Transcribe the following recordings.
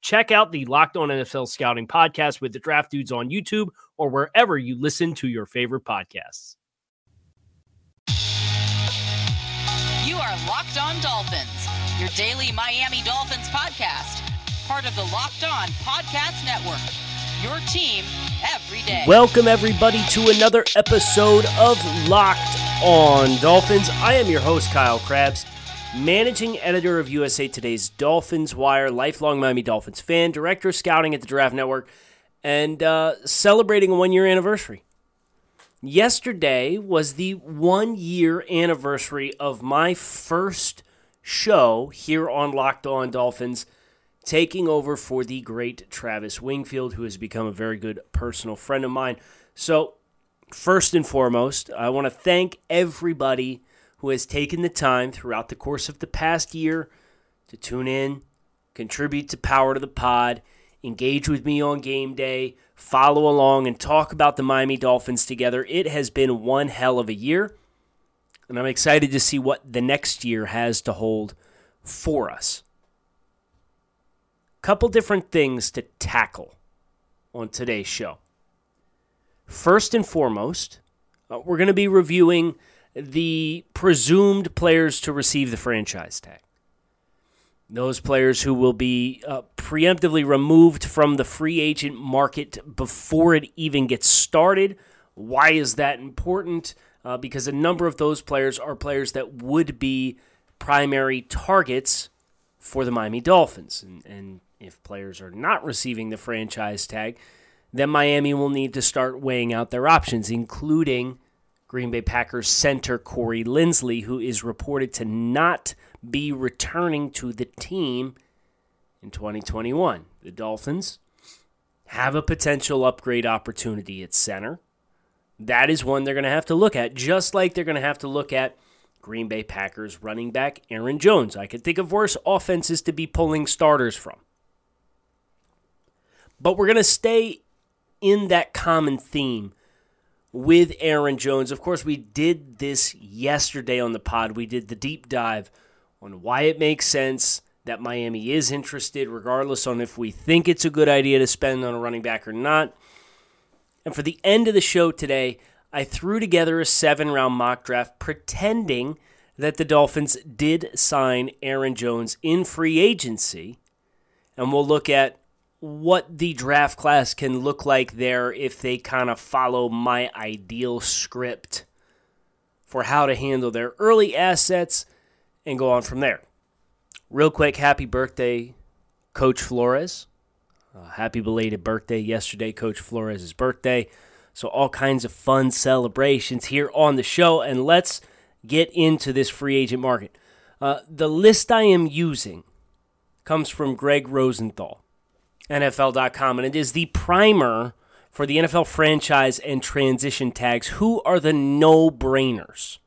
Check out the Locked On NFL Scouting podcast with the draft dudes on YouTube or wherever you listen to your favorite podcasts. You are Locked On Dolphins, your daily Miami Dolphins podcast, part of the Locked On Podcast Network. Your team every day. Welcome, everybody, to another episode of Locked On Dolphins. I am your host, Kyle Crabbs, managing editor of USA Today's Dolphins Wire, lifelong Miami Dolphins fan, director of scouting at the Draft Network, and uh, celebrating a one year anniversary. Yesterday was the one year anniversary of my first show here on Locked On Dolphins, taking over for the great Travis Wingfield, who has become a very good personal friend of mine. So, first and foremost, I want to thank everybody who has taken the time throughout the course of the past year to tune in, contribute to Power to the Pod, engage with me on game day, follow along, and talk about the Miami Dolphins together. It has been one hell of a year, and I'm excited to see what the next year has to hold for us. Couple different things to tackle on today's show. First and foremost, uh, we're going to be reviewing the presumed players to receive the franchise tag those players who will be uh, preemptively removed from the free agent market before it even gets started. Why is that important? Uh, because a number of those players are players that would be primary targets for the Miami Dolphins. And, and if players are not receiving the franchise tag, then Miami will need to start weighing out their options, including Green Bay Packers center Corey Linsley, who is reported to not be returning to the team in 2021. The Dolphins have a potential upgrade opportunity at center. That is one they're going to have to look at, just like they're going to have to look at Green Bay Packers running back Aaron Jones. I could think of worse offenses to be pulling starters from. But we're going to stay in that common theme with Aaron Jones. Of course, we did this yesterday on the pod. We did the deep dive on why it makes sense that Miami is interested, regardless on if we think it's a good idea to spend on a running back or not. And for the end of the show today, I threw together a seven round mock draft pretending that the Dolphins did sign Aaron Jones in free agency. And we'll look at what the draft class can look like there if they kind of follow my ideal script for how to handle their early assets and go on from there. Real quick, happy birthday, Coach Flores. Uh, happy belated birthday yesterday, Coach Flores' birthday. So, all kinds of fun celebrations here on the show. And let's get into this free agent market. Uh, the list I am using comes from Greg Rosenthal, NFL.com, and it is the primer for the NFL franchise and transition tags. Who are the no brainers?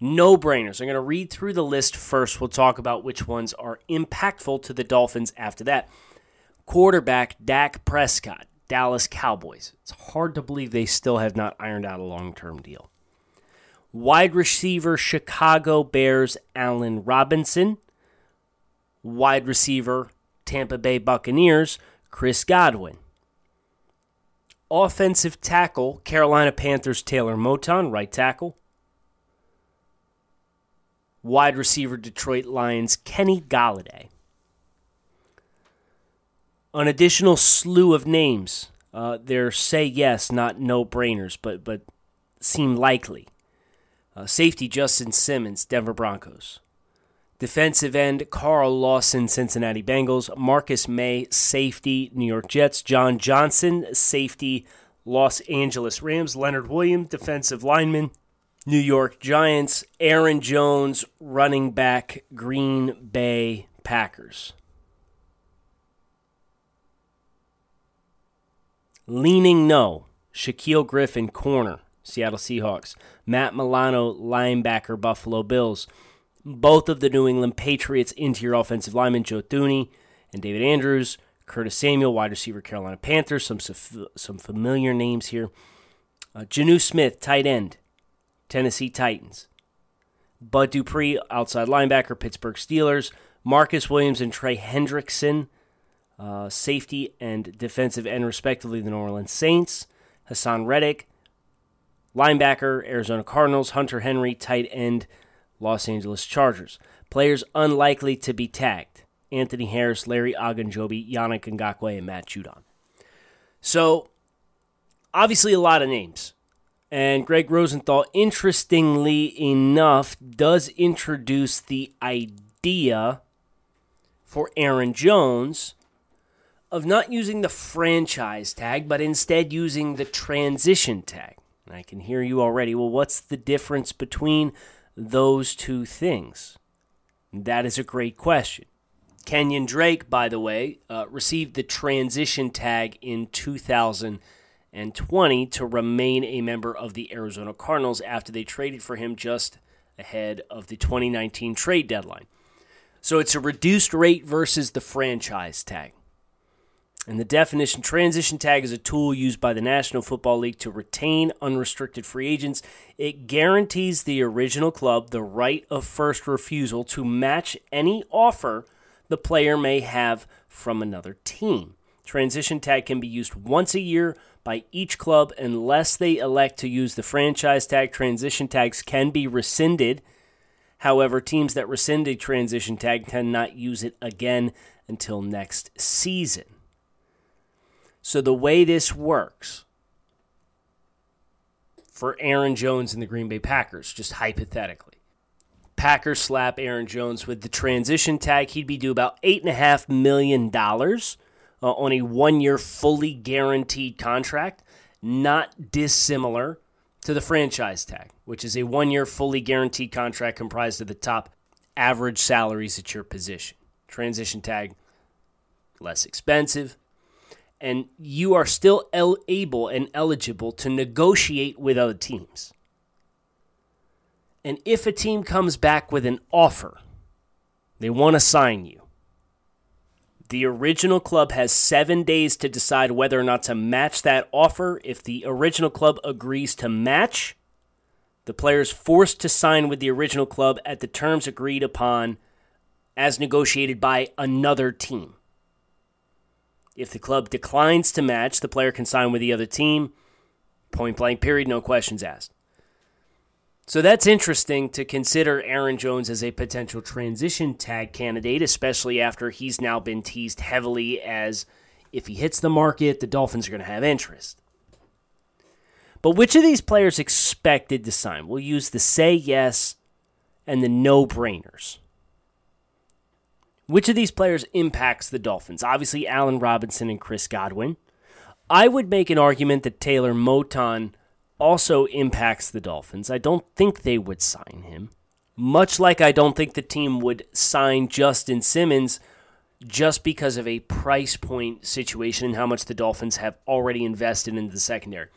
no brainers. I'm going to read through the list first. We'll talk about which ones are impactful to the Dolphins after that. Quarterback Dak Prescott, Dallas Cowboys. It's hard to believe they still have not ironed out a long term deal. Wide receiver Chicago Bears Allen Robinson. wide receiver, Tampa Bay Buccaneers, Chris Godwin. Offensive tackle, Carolina Panthers, Taylor Moton, right tackle. Wide receiver, Detroit Lions, Kenny Golladay. An additional slew of names. Uh, they're say yes, not no brainers, but, but seem likely. Uh, safety, Justin Simmons, Denver Broncos. Defensive end Carl Lawson, Cincinnati Bengals. Marcus Maye, safety, New York Jets. John Johnson, safety, Los Angeles Rams. Leonard Williams, defensive lineman, New York Giants. Aaron Jones, running back, Green Bay Packers. Leaning no, Shaquill Griffin, corner, Seattle Seahawks. Matt Milano, linebacker, Buffalo Bills both of the New England Patriots interior offensive linemen, Joe Thuney and David Andrews, Curtis Samuel, wide receiver, Carolina Panthers, some some familiar names here. Uh, Jonnu Smith, tight end, Tennessee Titans. Bud Dupree, outside linebacker, Pittsburgh Steelers. Marcus Williams and Trey Hendrickson, uh, safety and defensive end, respectively, the New Orleans Saints. Haason Reddick, linebacker, Arizona Cardinals. Hunter Henry, tight end, Los Angeles Chargers. Players unlikely to be tagged Anthony Harris, Larry Ogunjobi, Yannick Ngakoue, and Matt Judon. So, obviously, a lot of names. And Greg Rosenthal, interestingly enough, does introduce the idea for Aaron Jones of not using the franchise tag, but instead using the transition tag. And I can hear you already. Well, what's the difference between those two things? That is a great question. Kenyon Drake, by the way, uh, received the transition tag in 2020 to remain a member of the Arizona Cardinals after they traded for him just ahead of the 2019 trade deadline. So it's a reduced rate versus the franchise tag. And the definition transition tag is a tool used by the National Football League to retain unrestricted free agents. It guarantees the original club the right of first refusal to match any offer the player may have from another team. Transition tag can be used once a year by each club unless they elect to use the franchise tag. Transition tags can be rescinded. However, teams that rescind a transition tag cannot use it again until next season. So the way this works for Aaron Jones and the Green Bay Packers, just hypothetically, Packers slap Aaron Jones with the transition tag, he'd be due about $8.5 million uh, on a one year fully guaranteed contract, not dissimilar to the franchise tag, which is a one year fully guaranteed contract comprised of the top average salaries at your position. Transition tag, less expensive, and you are still el- able and eligible to negotiate with other teams. And if a team comes back with an offer, they want to sign you. The original club has seven days to decide whether or not to match that offer. If the original club agrees to match, the player is forced to sign with the original club at the terms agreed upon as negotiated by another team. If the club declines to match, the player can sign with the other team. Point blank, period, no questions asked. So that's interesting to consider Aaron Jones as a potential transition tag candidate, especially after he's now been teased heavily as if he hits the market, the Dolphins are going to have interest. But which of these players expected to sign? We'll use the say yes and the no brainers. Which of these players impacts the Dolphins? Obviously, Allen Robinson and Chris Godwin. I would make an argument that Taylor Moton also impacts the Dolphins. I don't think they would sign him. Much like I don't think the team would sign Justin Simmons just because of a price point situation and how much the Dolphins have already invested into the secondary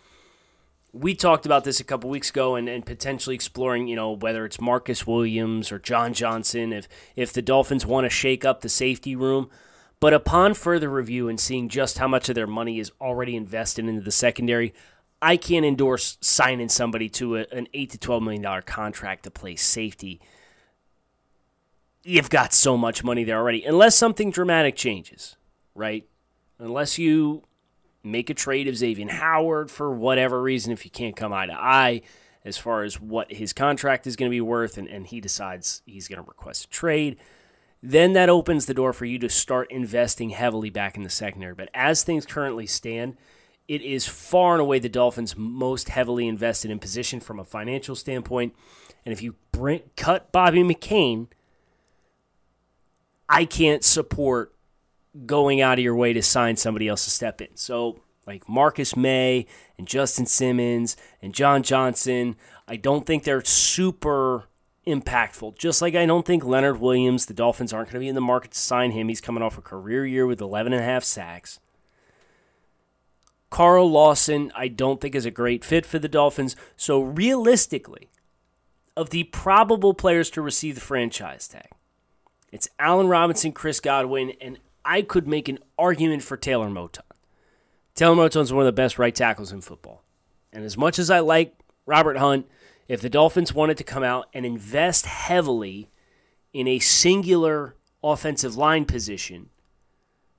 we talked about this a couple weeks ago and, and potentially exploring, you know, whether it's Marcus Williams or John Johnson, if if the Dolphins want to shake up the safety room. But upon further review and seeing just how much of their money is already invested into the secondary, I can't endorse signing somebody to a, an eight to twelve million dollar contract to play safety. you've got so much money there already, unless something dramatic changes, right? Unless you make a trade of Xavier Howard for whatever reason, if you can't come eye to eye as far as what his contract is going to be worth, and, and he decides he's going to request a trade, then that opens the door for you to start investing heavily back in the secondary. But as things currently stand, it is far and away the Dolphins' most heavily invested in position from a financial standpoint. And if you bring, cut Bobby McCain, I can't support going out of your way to sign somebody else to step in. So, like Marcus Maye and Justin Simmons and John Johnson, I don't think they're super impactful. Just like I don't think Leonard Williams, the Dolphins aren't going to be in the market to sign him. He's coming off a career year with 11 and a half sacks. Carl Lawson, I don't think is a great fit for the Dolphins. So realistically, of the probable players to receive the franchise tag, it's Allen Robinson, Chris Godwin, and I could make an argument for Taylor Moton. Taylor Moton is one of the best right tackles in football. And as much as I like Robert Hunt, if the Dolphins wanted to come out and invest heavily in a singular offensive line position,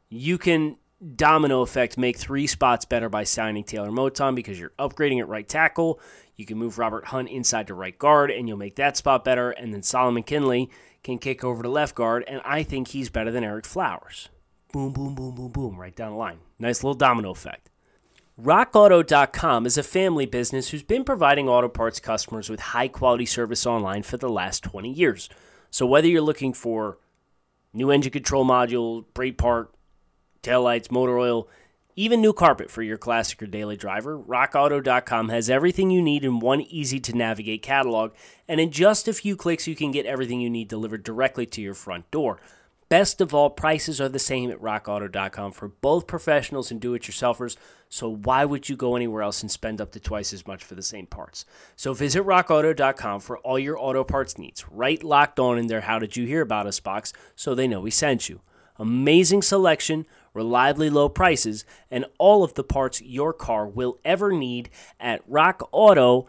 you can domino effect make three spots better by signing Taylor Moton because you're upgrading at right tackle. You can move Robert Hunt inside to right guard, and you'll make that spot better. And then Solomon Kindley can kick over to left guard, and I think he's better than Ereck Flowers. Boom, boom, boom, boom, boom, right down the line. Nice little domino effect. RockAuto.com is a family business who's been providing auto parts customers with high quality service online for the last 20 years. So, whether you're looking for new engine control module, brake part, taillights, motor oil, even new carpet for your classic or daily driver, rockauto.com has everything you need in one easy to navigate catalog, and in just a few clicks, you can get everything you need delivered directly to your front door. Best of all, prices are the same at rockauto.com for both professionals and do it yourselfers, so why would you go anywhere else and spend up to twice as much for the same parts? So visit rockauto.com for all your auto parts needs. Right locked on in their How Did You Hear About Us box so they know we sent you. Amazing selection reliably low prices, and all of the parts your car will ever need at rockauto.com.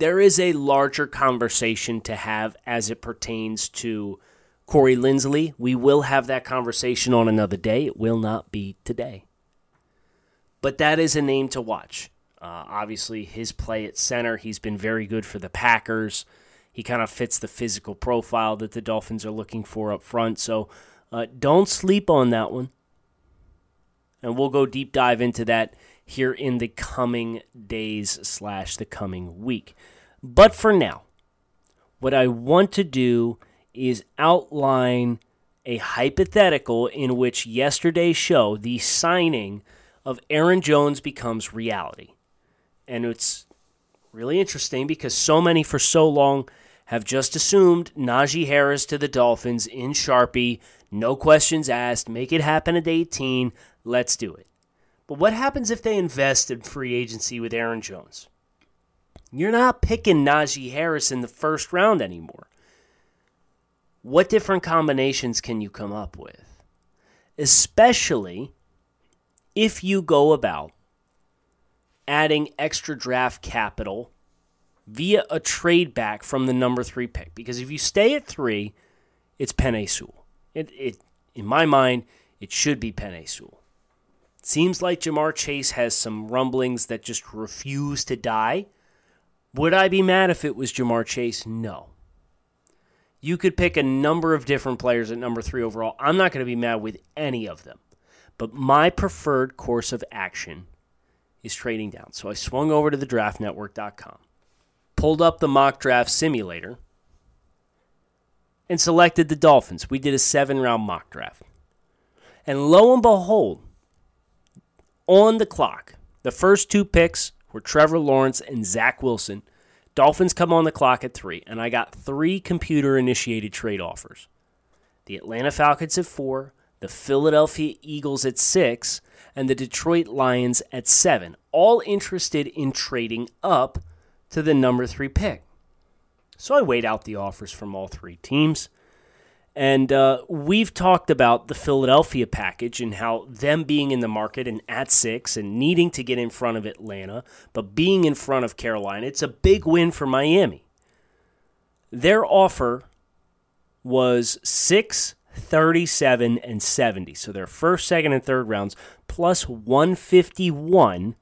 there is a larger conversation to have as it pertains to Corey Linsley. We will have that conversation on another day. It will not be today. But that is a name to watch. Uh, obviously, his play at center, he's been very good for the Packers. He kind of fits the physical profile that the Dolphins are looking for up front. So uh, don't sleep on that one. And we'll go deep dive into that here in the coming days slash the coming week. But for now, what I want to do is outline a hypothetical in which yesterday's show, the signing of Aaron Jones, becomes reality. And it's really interesting because so many for so long have just assumed Najee Harris to the Dolphins in Sharpie, no questions asked, make it happen at 18, let's do it. But what happens if they invest in free agency with Aaron Jones? You're not picking Najee Harris in the first round anymore. What different combinations can you come up with? Especially if you go about adding extra draft capital via a trade back from the number three pick. Because if you stay at three, it's Penei Sewell. It, it, in my mind, it should be Penei Sewell. Seems like Ja'Marr Chase has some rumblings that just refuse to die. Would I be mad if it was Ja'Marr Chase? No. You could pick a number of different players at number three overall. I'm not going to be mad with any of them. But my preferred course of action is trading down. So I swung over to the draftnetwork.com, pulled up the mock draft simulator, and selected the Dolphins. We did a seven round mock draft. And lo and behold, on the clock. The first two picks were Trevor Lawrence and Zach Wilson, Dolphins come on the clock at three, and I got three computer initiated trade offers the Atlanta Falcons at four, the Philadelphia Eagles at six, and the Detroit Lions at seven, all interested in trading up to the number three pick. So I weighed out the offers from all three teams. And uh, we've talked about the Philadelphia package and how them being in the market and at six and needing to get in front of Atlanta, but being in front of Carolina, it's a big win for Miami. Their offer was six, 37, and 70. So their first, second, and third rounds plus 151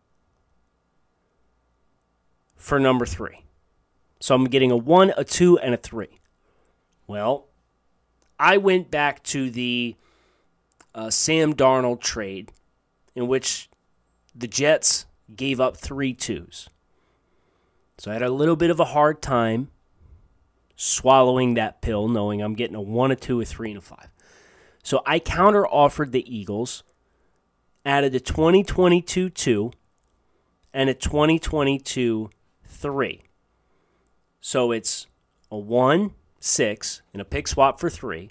for number three. So I'm getting a one, a two, and a three. Well, I went back to the uh, Sam Darnold trade in which the Jets gave up three twos. So I had a little bit of a hard time swallowing that pill, knowing I'm getting a one, a two, a three, and a five. So I counter offered the Eagles, added a 2022 two, and a 2022 three. So it's a one, six, and a pick swap for three,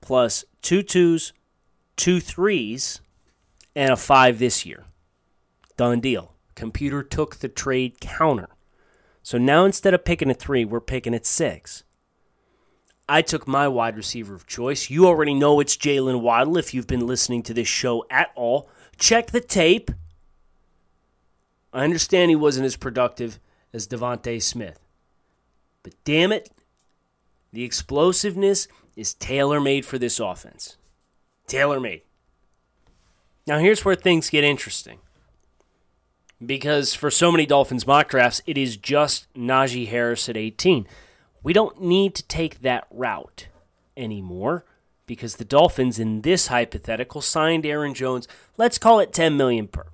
plus two twos, two threes, and a five this year. Done deal. Computer took the trade counter. So now instead of picking at three, we're picking at six. I took my wide receiver of choice. You already know it's Jaylen Waddle if you've been listening to this show at all. Check the tape. I understand he wasn't as productive as DeVonta Smith. But damn it, the explosiveness is tailor made for this offense. Tailor made. Now, here's where things get interesting because for so many Dolphins mock drafts, it is just Najee Harris at 18. We don't need to take that route anymore because the Dolphins in this hypothetical signed Aaron Jones, let's call it 10 million per.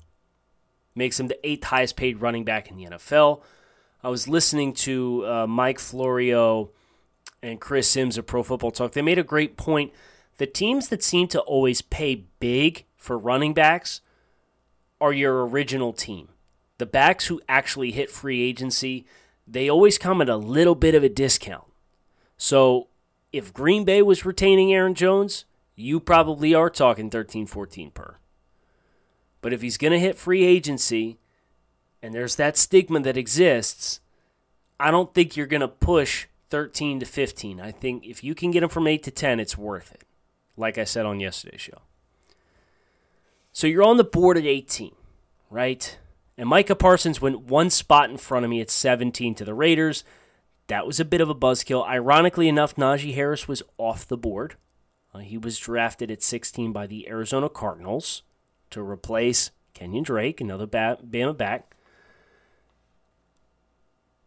Makes him the eighth highest paid running back in the NFL. I was listening to uh, Mike Florio and Chris Sims of Pro Football Talk. They made a great point. The teams that seem to always pay big for running backs are your original team. The backs who actually hit free agency, they always come at a little bit of a discount. So if Green Bay was retaining Aaron Jones, you probably are talking 13, 14 per. But if he's going to hit free agency, and there's that stigma that exists, I don't think you're going to push 13 to 15. I think if you can get them from 8 to 10, it's worth it. Like I said on yesterday's show. So you're on the board at 18, right? And Micah Parsons went one spot in front of me at 17 to the Raiders. That was a bit of a buzzkill. Ironically enough, Najee Harris was off the board. Uh, he was drafted at 16 by the Arizona Cardinals to replace Kenyon Drake, another Bama back.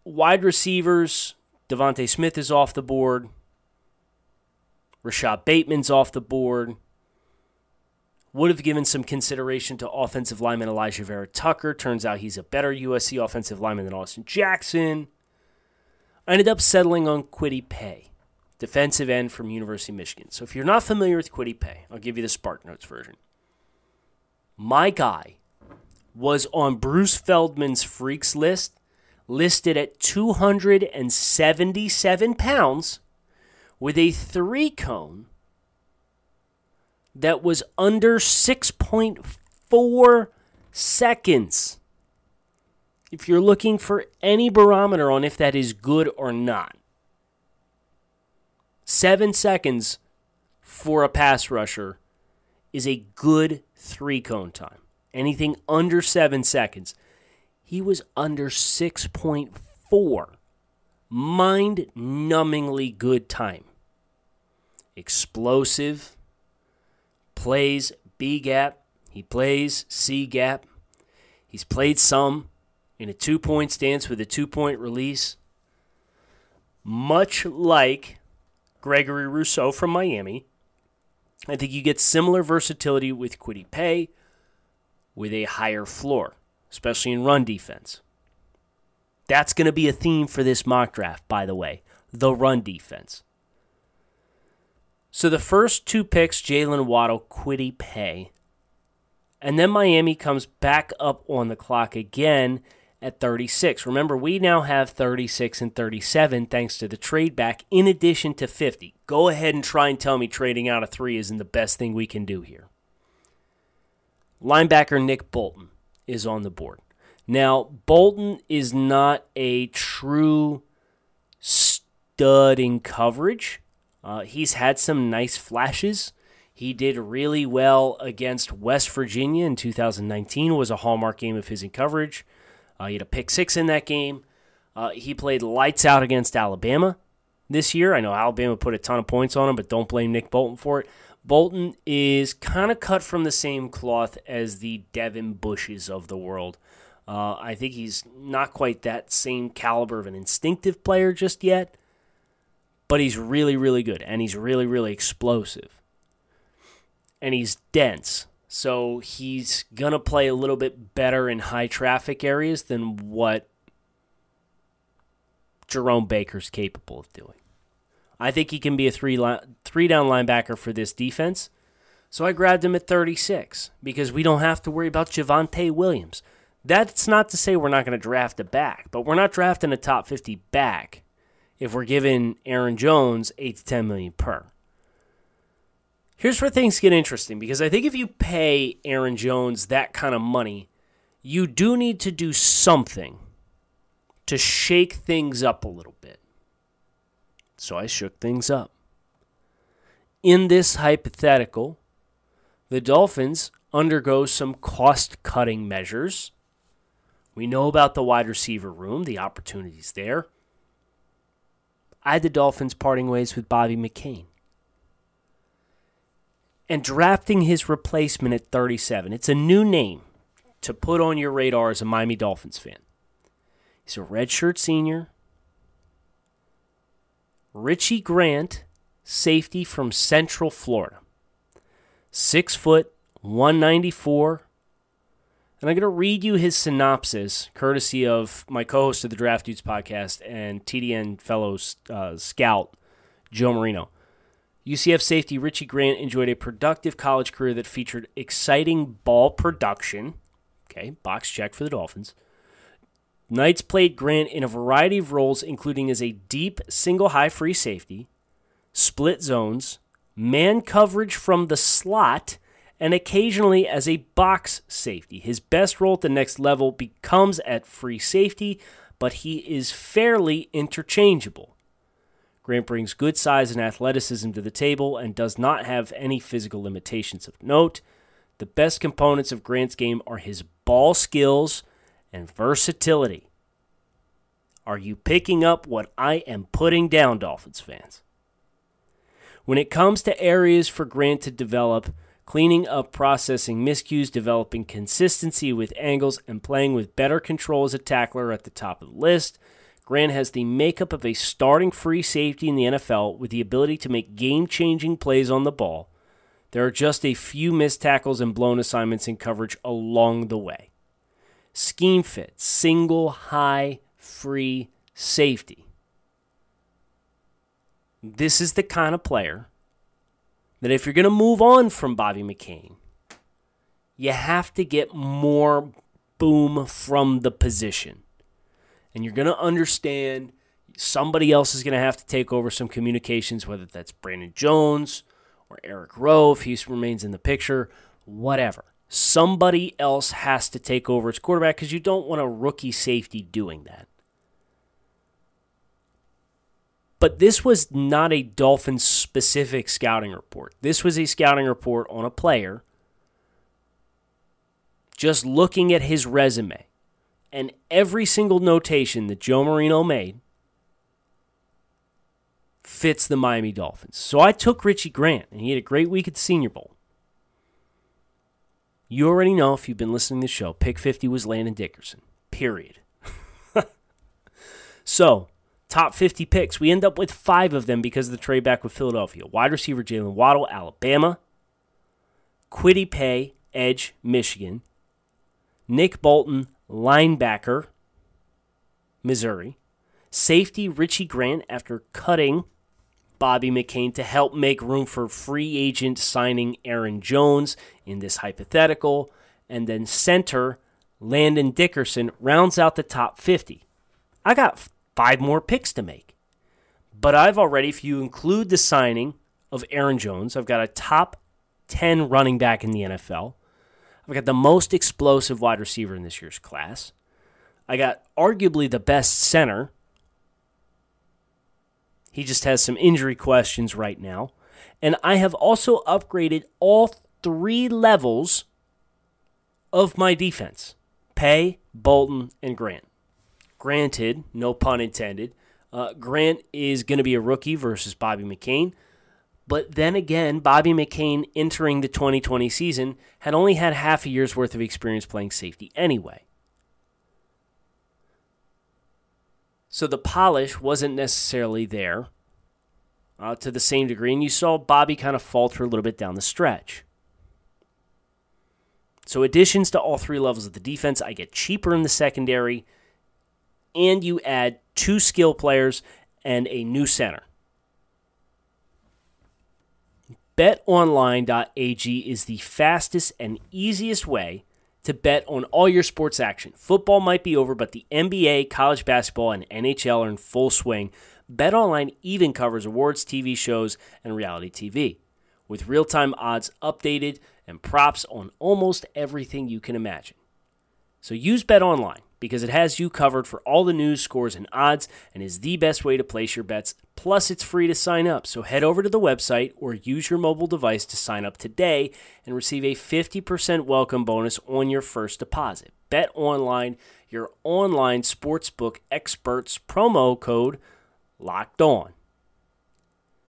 Wide receivers, DeVonta Smith is off the board. Rashod Bateman's off the board. Would have given some consideration to offensive lineman Elijah Vera-Tucker. Turns out he's a better USC offensive lineman than Austin Jackson. I ended up settling on Kwity Paye, defensive end from University of Michigan. So if you're not familiar with Kwity Paye, I'll give you the Spark Notes version. My guy was on Bruce Feldman's freaks list, listed at 277 pounds with a three cone that was under 6.4 seconds. If you're looking for any barometer on if that is good or not, seven seconds for a pass rusher is a good three cone time. Anything under seven seconds. He was under 6.4. Mind numbingly good time. Explosive plays B gap, he plays C gap. He's played some in a two point stance with a two point release. Much like Gregory Rousseau from Miami, I think you get similar versatility with Kwity Paye with a higher floor, especially in run defense. That's going to be a theme for this mock draft, by the way the run defense. So the first two picks, Jaylen Waddle, Kwity Paye. And then Miami comes back up on the clock again at 36. Remember, we now have 36 and 37 thanks to the trade back in addition to 50. Go ahead and try and tell me trading out of three isn't the best thing we can do here. Linebacker Nick Bolton is on the board. Now, Bolton is not a true stud in coverage. Uh, he's had some nice flashes. He did really well against West Virginia in 2019. was a hallmark game of his in coverage. Uh, he had a pick six in that game. Uh, he played lights out against Alabama this year. I know Alabama put a ton of points on him, but don't blame Nick Bolton for it. Bolton is kind of cut from the same cloth as the Devin Bushes of the world. Uh, I think he's not quite that same caliber of an instinctive player just yet, but he's really, really good, and he's really, really explosive. And he's dense, so he's going to play a little bit better in high traffic areas than what Jerome Baker's capable of doing. I think he can be a three three down linebacker for this defense. So I grabbed him at 36 because we don't have to worry about Javonte Williams. That's not to say we're not going to draft a back, but we're not drafting a top 50 back if we're giving Aaron Jones 8 to 10 million per. Here's where things get interesting because I think if you pay Aaron Jones that kind of money, you do need to do something to shake things up a little bit. So I shook things up. In this hypothetical, the Dolphins undergo some cost cutting measures. We know about the wide receiver room, the opportunities there. I had the Dolphins parting ways with Bobby McCain and drafting his replacement at 37. It's a new name to put on your radar as a Miami Dolphins fan. He's a redshirt senior. Richie Grant, safety from Central Florida. Six foot, 194. And I'm going to read you his synopsis, courtesy of my co host of the Draft Dudes podcast and TDN fellow uh, scout, Joe Marino. UCF safety Richie Grant enjoyed a productive college career that featured exciting ball production. Okay, box check for the Dolphins. Knights played Grant in a variety of roles, including as a deep single high free safety, split zones, man coverage from the slot, and occasionally as a box safety. His best role at the next level becomes at free safety, but he is fairly interchangeable. Grant brings good size and athleticism to the table and does not have any physical limitations of note. The best components of Grant's game are his ball skills and versatility. Are you picking up what I am putting down, Dolphins fans? When it comes to areas for Grant to develop, cleaning up processing miscues, developing consistency with angles, and playing with better control as a tackler at the top of the list, Grant has the makeup of a starting free safety in the NFL with the ability to make game changing plays on the ball. There are just a few missed tackles and blown assignments in coverage along the way. Scheme fit, single high free safety. This is the kind of player that if you're going to move on from Bobby McCain, you have to get more boom from the position and you're going to understand somebody else is going to have to take over some communications, whether that's Brandon Jones or Eric Rowe if he remains in the picture, whatever. Somebody else has to take over as quarterback because you don't want a rookie safety doing that. But this was not a Dolphins specific scouting report. This was a scouting report on a player just looking at his resume and every single notation that Joe Marino made fits the Miami Dolphins. So I took Richie Grant, and he had a great week at the Senior Bowl. You already know if you've been listening to the show, pick 50 was Landon Dickerson, period. so, top 50 picks. We end up with five of them because of the trade back with Philadelphia. Wide receiver Jaylen Waddle, Alabama. Kwity Paye, Edge, Michigan. Nick Bolton, linebacker, Missouri, safety Richie Grant after cutting Bobby McCain to help make room for free agent signing Aaron Jones in this hypothetical, and then center Landon Dickerson rounds out the top 50. I got five more picks to make. But I've already, if you include the signing of Aaron Jones, I've got a top 10 running back in the NFL. I've got the most explosive wide receiver in this year's class. I got arguably the best center. He just has some injury questions right now. And I have also upgraded all three levels of my defense Paye, Bolton, and Grant. Granted, no pun intended, uh, Grant is going to be a rookie versus Bobby McCain. But then again, Bobby McCain entering the 2020 season had only had half a year's worth of experience playing safety anyway. So the polish wasn't necessarily there uh, to the same degree, and you saw Bobby kind of falter a little bit down the stretch. So, additions to all three levels of the defense, I get cheaper in the secondary, and you add two skill players and a new center. BetOnline.ag is the fastest and easiest way to bet on all your sports action. Football might be over, but the NBA, college basketball, and NHL are in full swing. BetOnline even covers awards, TV shows, and reality TV with real time odds updated and props on almost everything you can imagine. So use BetOnline because it has you covered for all the news, scores, and odds and is the best way to place your bets. Plus, it's free to sign up. So head over to the website or use your mobile device to sign up today and receive a 50% welcome bonus on your first deposit. Bet online, your online sportsbook experts promo code locked on.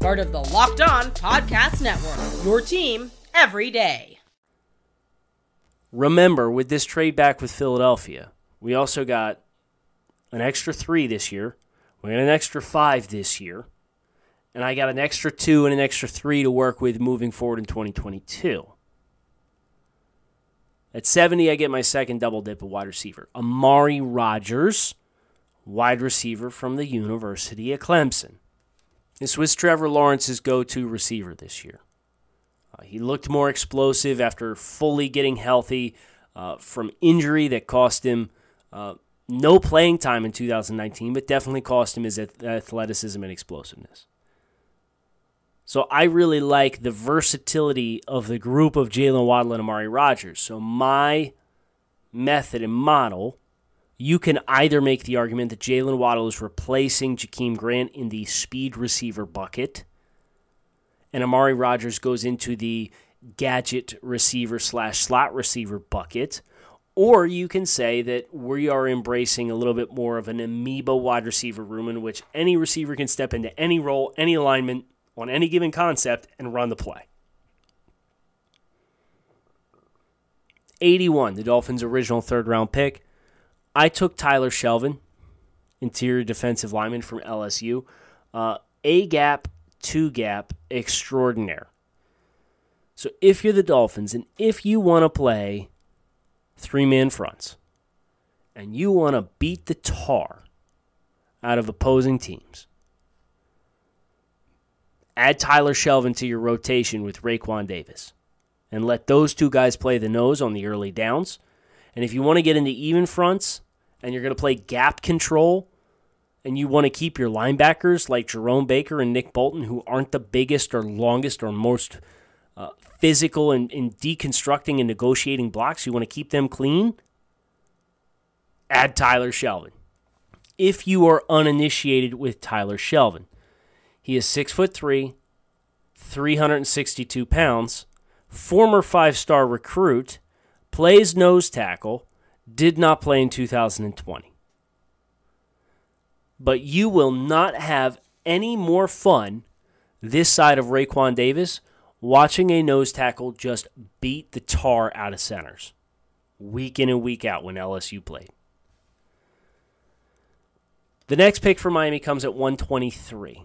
part of the Locked On Podcast Network. Your team every day. Remember, with this trade back with Philadelphia, we also got an extra three this year. We got an extra five this year. And I got an extra two and an extra three to work with moving forward in 2022. At 70, I get my second double dip of wide receiver. Amari Rogers, wide receiver from the University of Clemson. This was Trevor Lawrence's go to receiver this year. Uh, he looked more explosive after fully getting healthy uh, from injury that cost him uh, no playing time in 2019, but definitely cost him his athleticism and explosiveness. So I really like the versatility of the group of Jaylen Waddle and Amari Rogers. So my method and model, you can either make the argument that Jaylen Waddle is replacing Jakeem Grant in the speed receiver bucket, and Amari Rogers goes into the gadget receiver slash slot receiver bucket. Or you can say that we are embracing a little bit more of an amoeba wide receiver room in which any receiver can step into any role, any alignment, on any given concept and run the play. 81, the Dolphins' original third round pick. I took Tyler Shelvin, interior defensive lineman from LSU. Uh, a gap, two gap, extraordinaire. So if you're the Dolphins and if you want to play three man fronts and you want to beat the tar out of opposing teams, Add Tyler Shelvin to your rotation with Raekwon Davis and let those two guys play the nose on the early downs. And if you want to get into even fronts and you're going to play gap control and you want to keep your linebackers like Jerome Baker and Nick Bolton, who aren't the biggest or longest or most uh, physical in, in deconstructing and negotiating blocks, you want to keep them clean, add Tyler Shelvin. If you are uninitiated with Tyler Shelvin, he is six foot three, 362 pounds, former five star recruit, plays nose tackle, did not play in 2020. But you will not have any more fun this side of Raekwon Davis watching a nose tackle just beat the tar out of centers week in and week out when LSU played. The next pick for Miami comes at 123.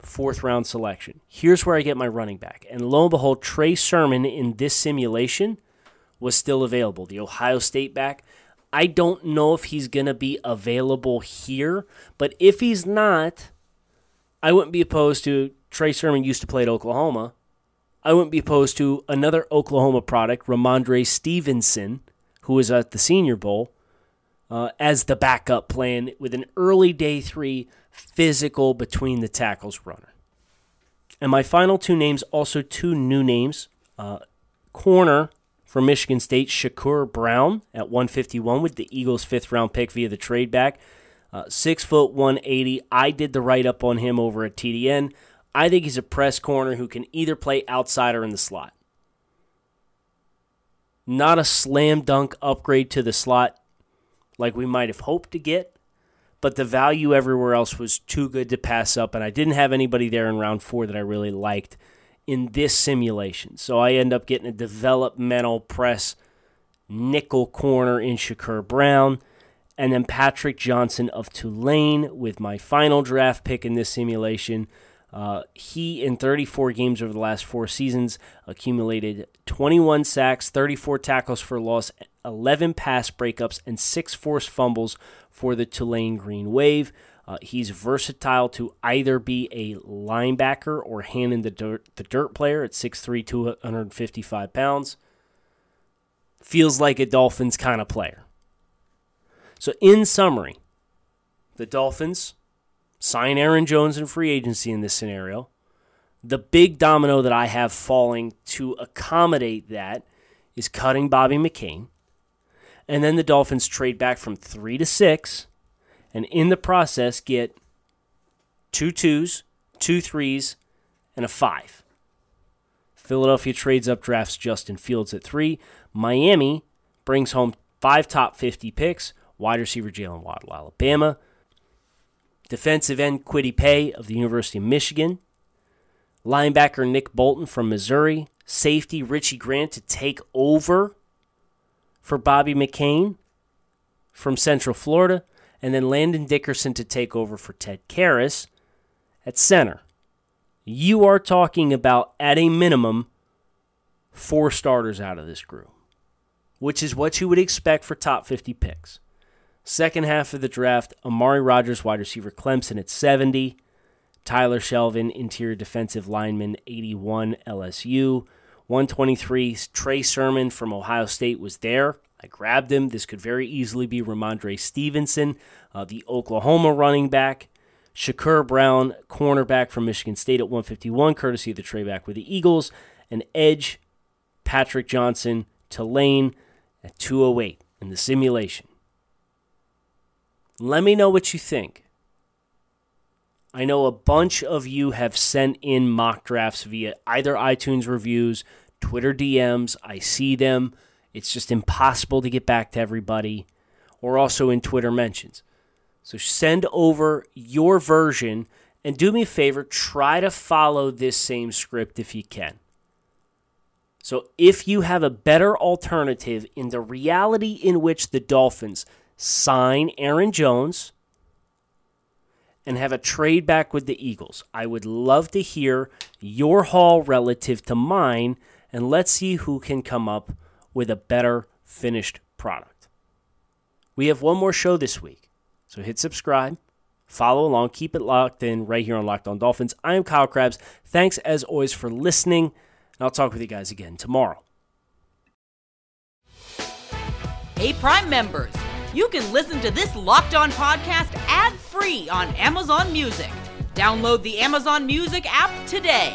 Fourth round selection. Here's where I get my running back. And lo and behold, Trey Sermon in this simulation was still available. The Ohio State back. I don't know if he's going to be available here, but if he's not, I wouldn't be opposed to Trey Sermon used to play at Oklahoma. I wouldn't be opposed to another Oklahoma product, Rhamondre Stevenson, who was at the Senior Bowl, uh, as the backup plan with an early day three physical between the tackles runner. And my final two names, also two new names. Uh, corner from Michigan State, Shakur Brown at 151 with the Eagles' fifth round pick via the trade back. Uh, six foot 180. I did the write up on him over at TDN. I think he's a press corner who can either play outside or in the slot. Not a slam dunk upgrade to the slot like we might have hoped to get, but the value everywhere else was too good to pass up, and I didn't have anybody there in round four that I really liked in this simulation. So I end up getting a developmental press nickel corner in Shakur Brown, and then Patrick Johnson of Tulane with my final draft pick in this simulation. Uh, he, in 34 games over the last four seasons, accumulated 21 sacks, 34 tackles for loss, 11 pass breakups, and six forced fumbles for the Tulane Green Wave. Uh, he's versatile to either be a linebacker or hand in the dirt, the dirt player at 6'3", 255 pounds. Feels like a Dolphins kind of player. So, in summary, the Dolphins sign Aaron Jones in free agency in this scenario. The big domino that I have falling to accommodate that is cutting Bobby McCain. And then the Dolphins trade back from three to six and in the process get two twos, two threes, and a five. Philadelphia trades up, drafts Justin Fields at three. Miami brings home five top 50 picks wide receiver Jaylen Waddle, Alabama, defensive end Kwity Paye of the University of Michigan, linebacker Nick Bolton from Missouri, safety Richie Grant to take over for Bobby McCain from Central Florida, and then Landon Dickerson to take over for Ted Karras at center. You are talking about, at a minimum, four starters out of this group, which is what you would expect for top 50 picks. Second half of the draft, Amari Rogers, wide receiver Clemson at 70. Tyler Shelvin, interior defensive lineman, 81 LSU. 123, Trey Sermon from Ohio State was there. I grabbed him. This could very easily be Rhamondre Stevenson, uh, the Oklahoma running back. Shakur Brown, cornerback from Michigan State at 151, courtesy of the trade back with the Eagles. And Edge, Patrick Johnson, Tulane at 208 in the simulation. Let me know what you think. I know a bunch of you have sent in mock drafts via either iTunes reviews, Twitter DMs. I see them. It's just impossible to get back to everybody, or also in Twitter mentions. So send over your version and do me a favor, try to follow this same script if you can. So if you have a better alternative in the reality in which the Dolphins sign Aaron Jones and have a trade back with the Eagles, I would love to hear your haul relative to mine and let's see who can come up with a better finished product. We have one more show this week, so hit subscribe, follow along, keep it locked in right here on Locked On Dolphins. I am Kyle Crabbs. Thanks as always for listening, and I'll talk with you guys again tomorrow. Hey, Prime members, you can listen to this Locked On podcast ad free on Amazon Music. Download the Amazon Music app today.